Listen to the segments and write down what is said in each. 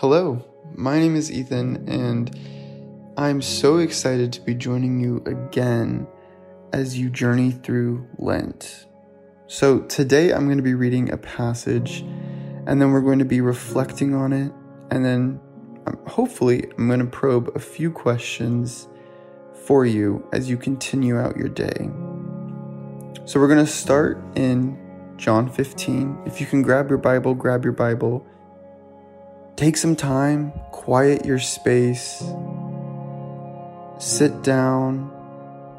Hello, my name is Ethan, and I'm so excited to be joining you again as you journey through Lent. So, today I'm going to be reading a passage, and then we're going to be reflecting on it, and then um, hopefully I'm going to probe a few questions for you as you continue out your day. So, we're going to start in John 15. If you can grab your Bible, grab your Bible Take some time, quiet your space, sit down,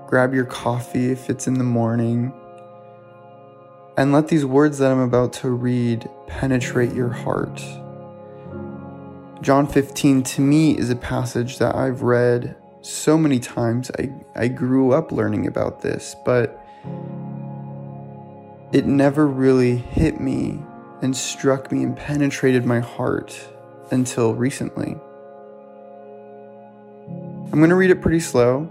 grab your coffee if it's in the morning, and let these words that I'm about to read penetrate your heart. John 15 to me is a passage that I've read so many times. I, I grew up learning about this, but it never really hit me and struck me and penetrated my heart until recently. I'm going to read it pretty slow.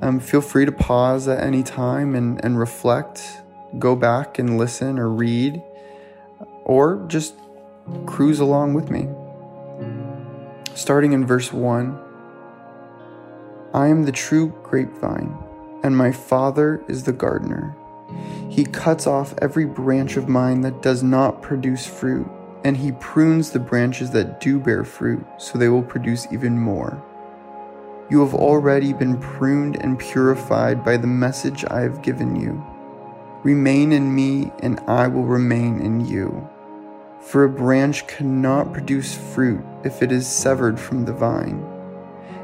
Um, feel free to pause at any time and, and reflect, go back and listen or read, or just cruise along with me. Starting in verse 1 I am the true grapevine, and my Father is the gardener. He cuts off every branch of mine that does not produce fruit and he prunes the branches that do bear fruit, so they will produce even more. You have already been pruned and purified by the message I have given you. Remain in me, and I will remain in you. For a branch cannot produce fruit if it is severed from the vine,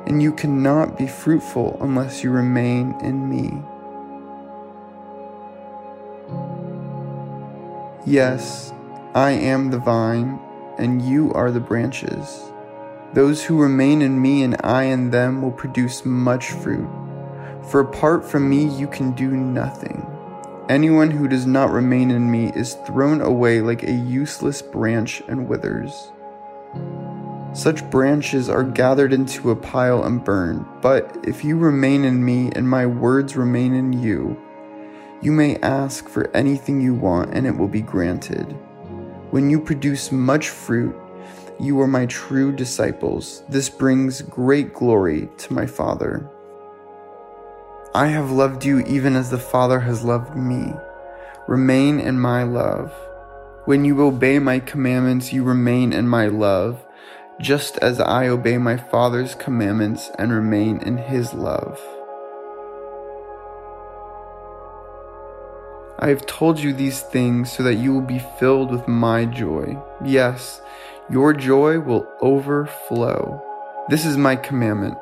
and you cannot be fruitful unless you remain in me. Yes, I am the vine, and you are the branches. Those who remain in me and I in them will produce much fruit. For apart from me, you can do nothing. Anyone who does not remain in me is thrown away like a useless branch and withers. Such branches are gathered into a pile and burned. But if you remain in me and my words remain in you, you may ask for anything you want and it will be granted. When you produce much fruit, you are my true disciples. This brings great glory to my Father. I have loved you even as the Father has loved me. Remain in my love. When you obey my commandments, you remain in my love, just as I obey my Father's commandments and remain in his love. I have told you these things so that you will be filled with my joy. Yes, your joy will overflow. This is my commandment.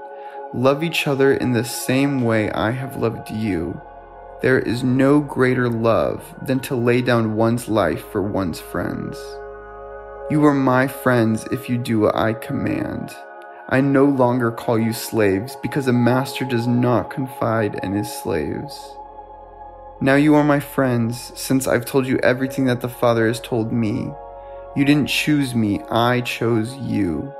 Love each other in the same way I have loved you. There is no greater love than to lay down one's life for one's friends. You are my friends if you do what I command. I no longer call you slaves because a master does not confide in his slaves. Now you are my friends, since I've told you everything that the Father has told me. You didn't choose me, I chose you.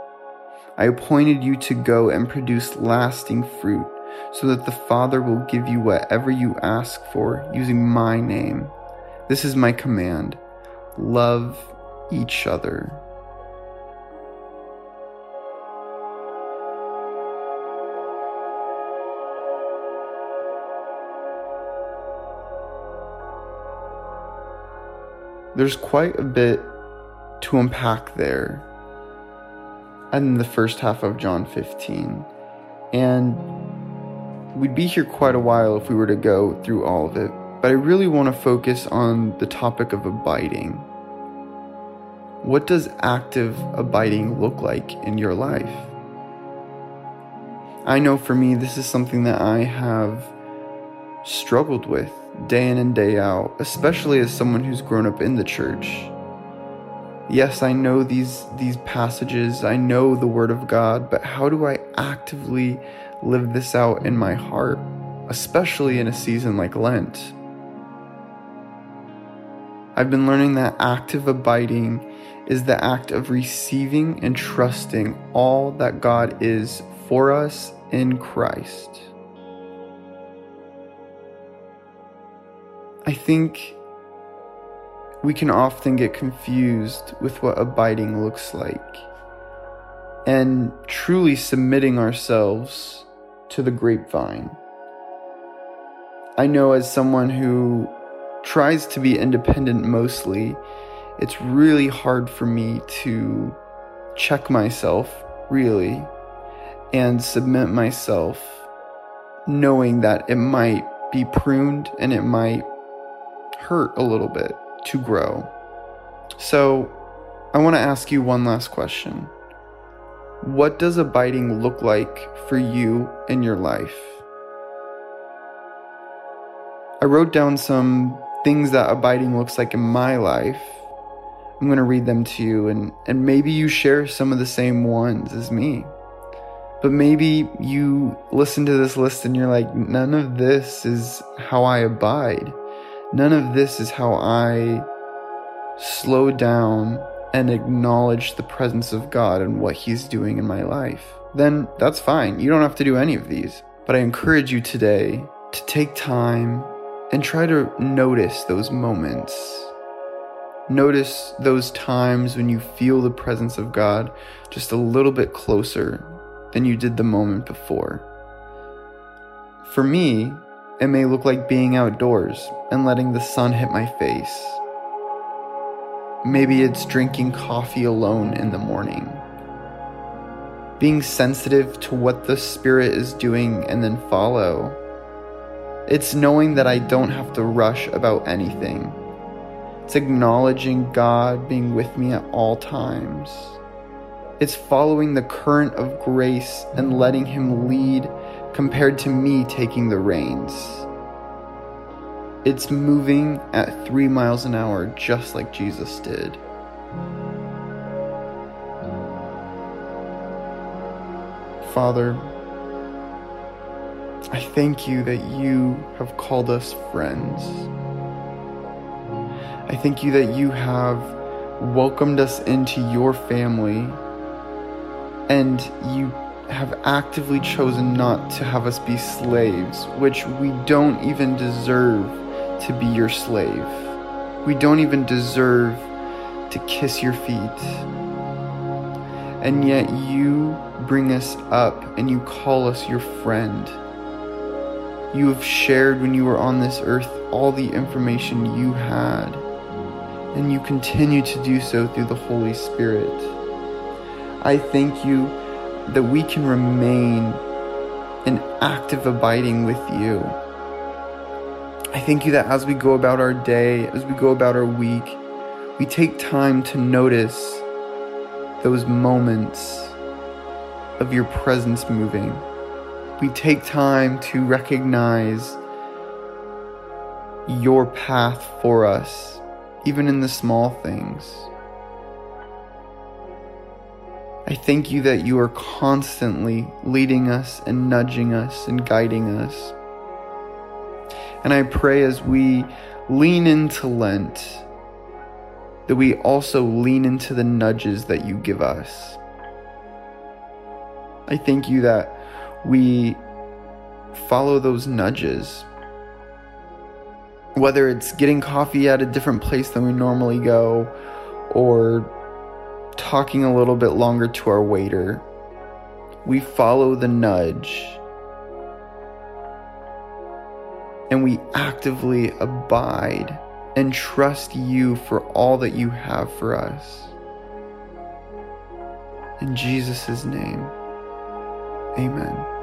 I appointed you to go and produce lasting fruit, so that the Father will give you whatever you ask for using my name. This is my command love each other. There's quite a bit to unpack there in the first half of John 15. And we'd be here quite a while if we were to go through all of it. But I really want to focus on the topic of abiding. What does active abiding look like in your life? I know for me, this is something that I have struggled with day in and day out, especially as someone who's grown up in the church. Yes, I know these these passages, I know the word of God, but how do I actively live this out in my heart, especially in a season like Lent? I've been learning that active abiding is the act of receiving and trusting all that God is for us in Christ. I think we can often get confused with what abiding looks like. and truly submitting ourselves to the grapevine. I know as someone who tries to be independent mostly, it's really hard for me to check myself, really, and submit myself, knowing that it might be pruned and it might hurt a little bit to grow. So, I want to ask you one last question. What does abiding look like for you in your life? I wrote down some things that abiding looks like in my life. I'm going to read them to you, and, and maybe you share some of the same ones as me. But maybe you listen to this list and you're like, none of this is how I abide. None of this is how I slow down and acknowledge the presence of God and what He's doing in my life. Then that's fine. You don't have to do any of these. But I encourage you today to take time and try to notice those moments. Notice those times when you feel the presence of God just a little bit closer than you did the moment before. For me, it may look like being outdoors and letting the sun hit my face. Maybe it's drinking coffee alone in the morning. Being sensitive to what the Spirit is doing and then follow it's knowing that I don't have to rush about anything. It's acknowledging God being with me at all times. It's following the current of grace and letting Him lead compared to me taking the reins. It's moving at three miles an hour just like Jesus did. Father, I thank you that you have called us friends. I thank you that you have welcomed us into your family and you have actively chosen not to have us be slaves, which we don't even deserve to be your slave. We don't even deserve to kiss your feet. And yet you bring us up and you call us your friend. You have shared when you were on this earth all the information you had, and you continue to do so through the Holy Spirit. I thank you that we can remain in active abiding with you. I thank you that as we go about our day, as we go about our week, we take time to notice those moments of your presence moving we take time to recognize your path for us, even in the small things. I thank you that you are constantly leading us and nudging us and guiding us. And I pray as we lean into Lent, that we also lean into the nudges that you give us. I thank you that we follow those nudges. Whether it's getting coffee at a different place than we normally go, or talking a little bit longer to our waiter, we follow the nudge and we actively abide and trust you for all that you have for us. In Jesus' name. Amen.